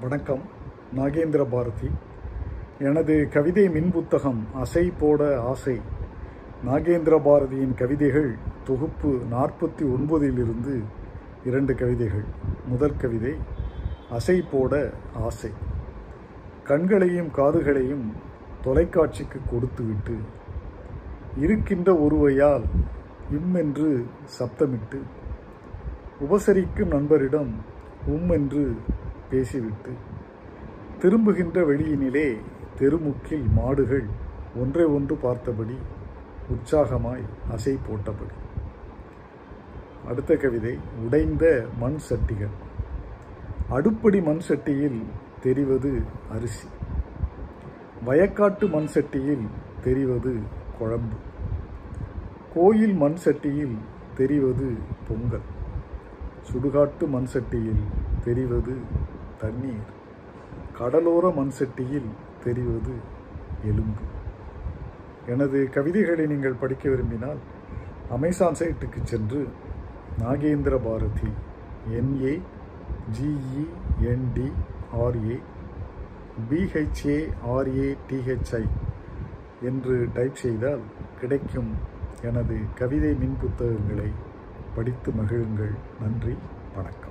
வணக்கம். நாகேந்திர பாரதி. எனது கவிதை மின் புத்தகம் அசை போட ஆசை. நாகேந்திர பாரதியின் கவிதைகள் தொகுப்பு நாற்பத்தி ஒன்பதிலிருந்து இரண்டு கவிதைகள். முதல் கவிதை அசை போட ஆசை. கண்களையும் காதுகளையும் தொலைக்காட்சிக்கு கொடுத்துவிட்டு இருக்கின்ற ஒருவையால் இம்மென்று சப்தமிட்டு உபசரிக்கும் நண்பரிடம் உம் என்று பேசிவிட்டு திரும்புகின்ற வெளியினிலே தெருமுக்கில் மாடுகள் ஒன்றை ஒன்று பார்த்தபடி உற்சாகமாய் அசை போட்டபடி. அடுத்த கவிதை உடைந்த மண் சட்டிகள். அடுப்படி மண் சட்டியில் தெரிவது அரிசி. வயக்காட்டு மண் சட்டியில் தெரிவது குழம்பு. கோயில் மண் சட்டியில் தெரிவது பொங்கல். சுடுகாட்டு மண் சட்டியில் தெரிவது தண்ணீர் கடலோர மண்சட்டியில் தெரிவது எலும்பு. எனது கவிதைகளை நீங்கள் படிக்க விரும்பினால் அமேசான் சைட்டுக்கு சென்று Nagendra Bharathi N A G E N D R A B H A R A T H I என்று டைப் செய்தால் கிடைக்கும் எனது கவிதை மின் புத்தகங்களை படித்து மகிழுங்கள். நன்றி வணக்கம்.